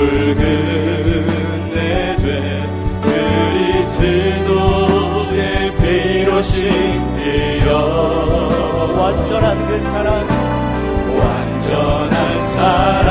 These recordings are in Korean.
붉은 내죄 그리스도의 피로 씻기어 완전한 그 사랑. 완전한 사랑.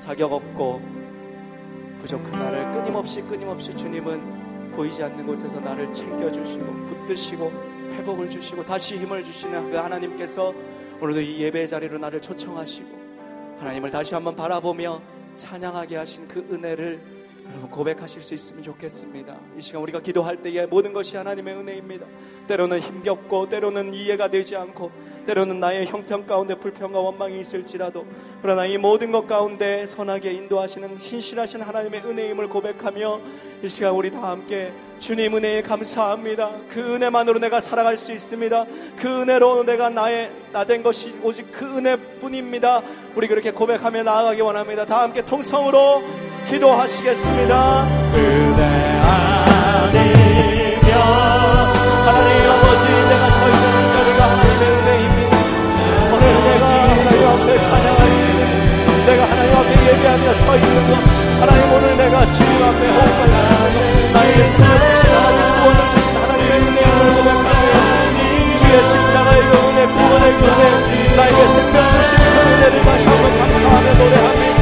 자격 없고 부족한 나를 끊임없이 끊임없이 주님은 보이지 않는 곳에서 나를 챙겨주시고 붙드시고 회복을 주시고 다시 힘을 주시는 그 하나님께서 오늘도 이 예배 자리로 나를 초청하시고 하나님을 다시 한번 바라보며 찬양하게 하신 그 은혜를 여러분 고백하실 수 있으면 좋겠습니다. 이 시간 우리가 기도할 때에 모든 것이 하나님의 은혜입니다. 때로는 힘겹고 때로는 이해가 되지 않고 때로는 나의 형편 가운데 불평과 원망이 있을지라도 그러나 이 모든 것 가운데 선하게 인도하시는 신실하신 하나님의 은혜임을 고백하며 이 시간 우리 다 함께 주님 은혜에 감사합니다. 그 은혜만으로 내가 살아갈 수 있습니다. 그 은혜로 내가 나의 나 된 것이 오직 그 은혜뿐입니다. 우리 그렇게 고백하며 나아가기 원합니다. 다 함께 통성으로 기도하시겠습니다. 은혜 아니며 하나님 아버지 내가 서 있는 이 자리가 하나님의 은혜입니다. 오늘 내가 하나님 앞에 찬양할 수 있는 내가 하나님 앞에 예배하며 서 있는 것 하나님 오늘 내가 주님 앞에 호흡을 하며 나에게 생명 주신 하나님 구원을 주신 하나님의 은혜임을 고백하며 주의 십자가의 그 은혜 구원의 그 은혜 나에게 생명 주신 그 은혜를 다시 한번 감사하며 노래합니다.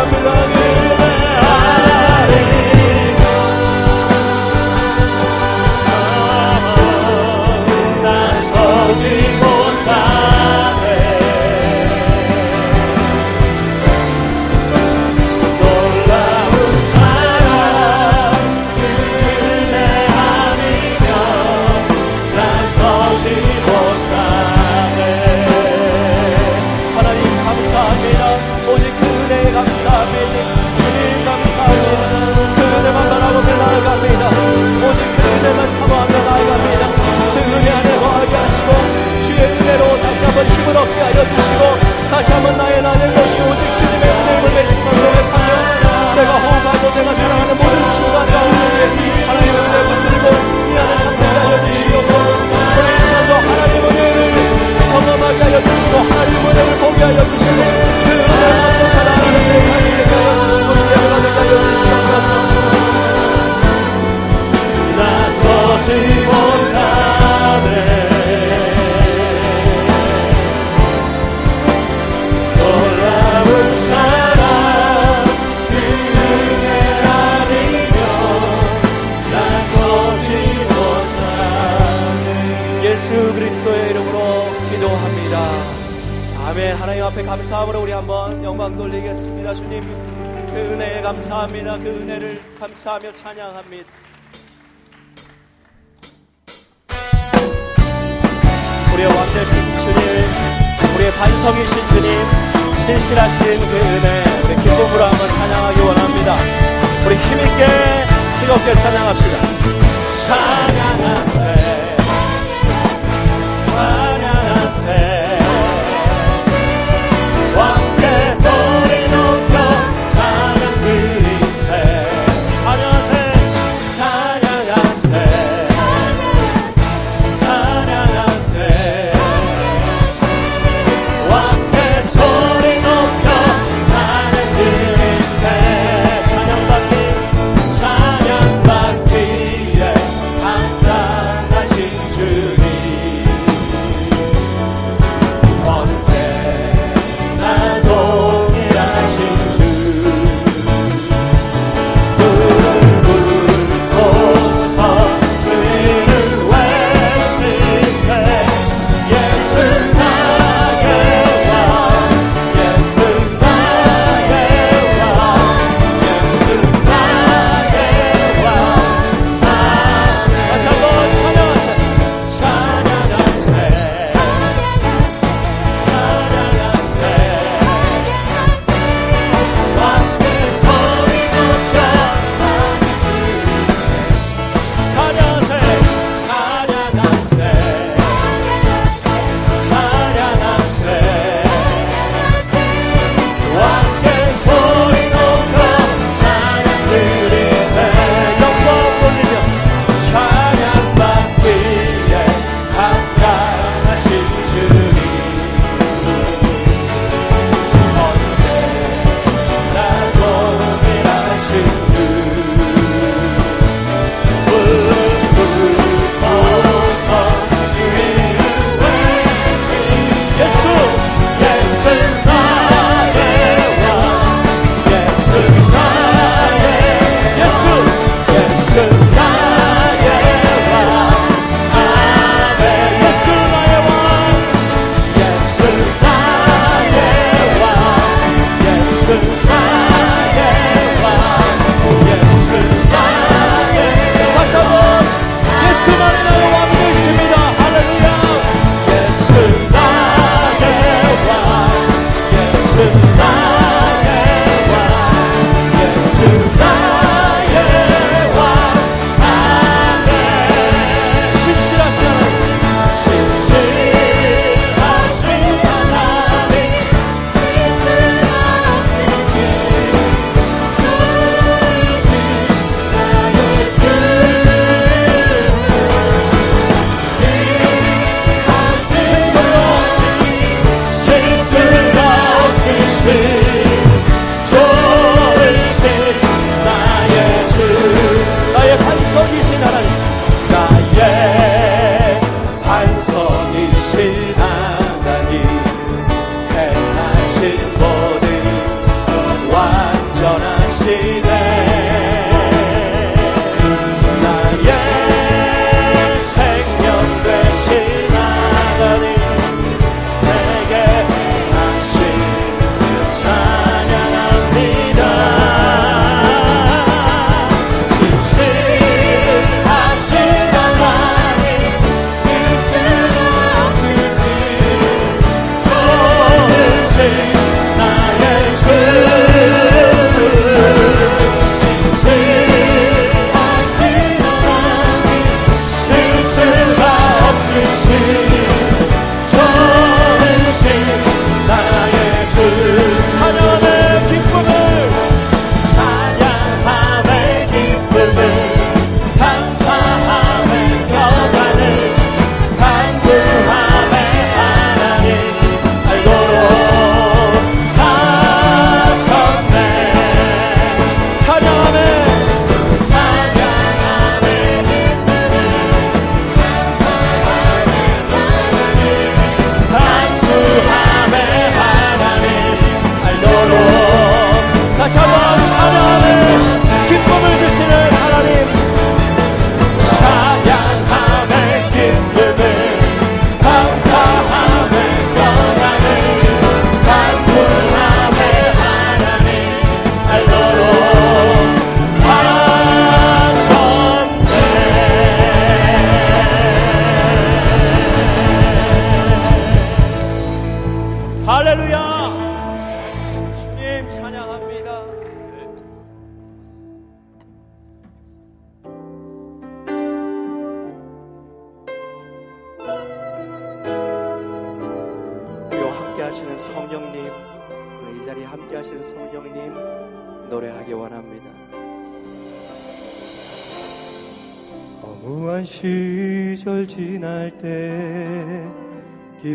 주 영광 돌리겠습니다 주님 그 은혜에 감사합니다 그 은혜를 감사하며 찬양합니다 우리의 왕 되신 주님, 우리의 반석이신 주님, 신실하신 그 은혜, 우리 기쁨으로 한번 찬양하기 원합니다. 우리 힘있게, 뜨겁게 찬양합시다. 찬양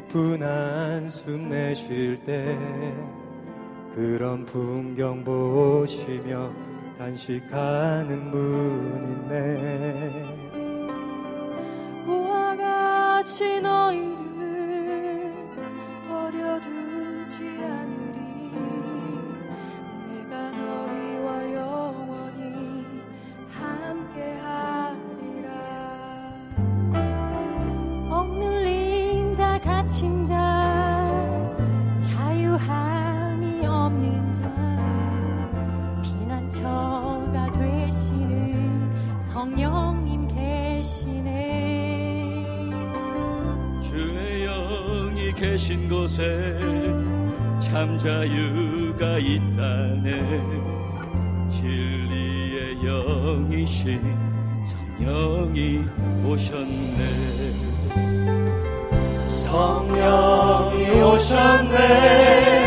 기쁜 한숨 내쉴 때 그런 풍경 보시며 단식하는 분 있네 보와 같이 너희를 계신 곳에 참 자유가 있다네. 진리의 영이신 성령이 오셨네. 성령이 오셨네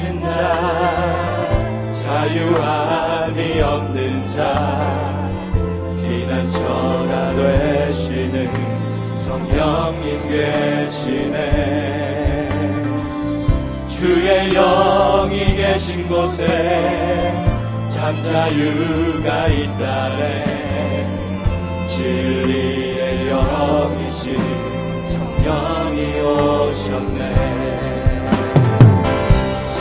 갇힌 자 자유함이 없는 자 피난처가 되시는 성령님 계시네. 주의 영이 계신 곳에 참 자유가 있다네. 진리의 영이신 성령이 오셨네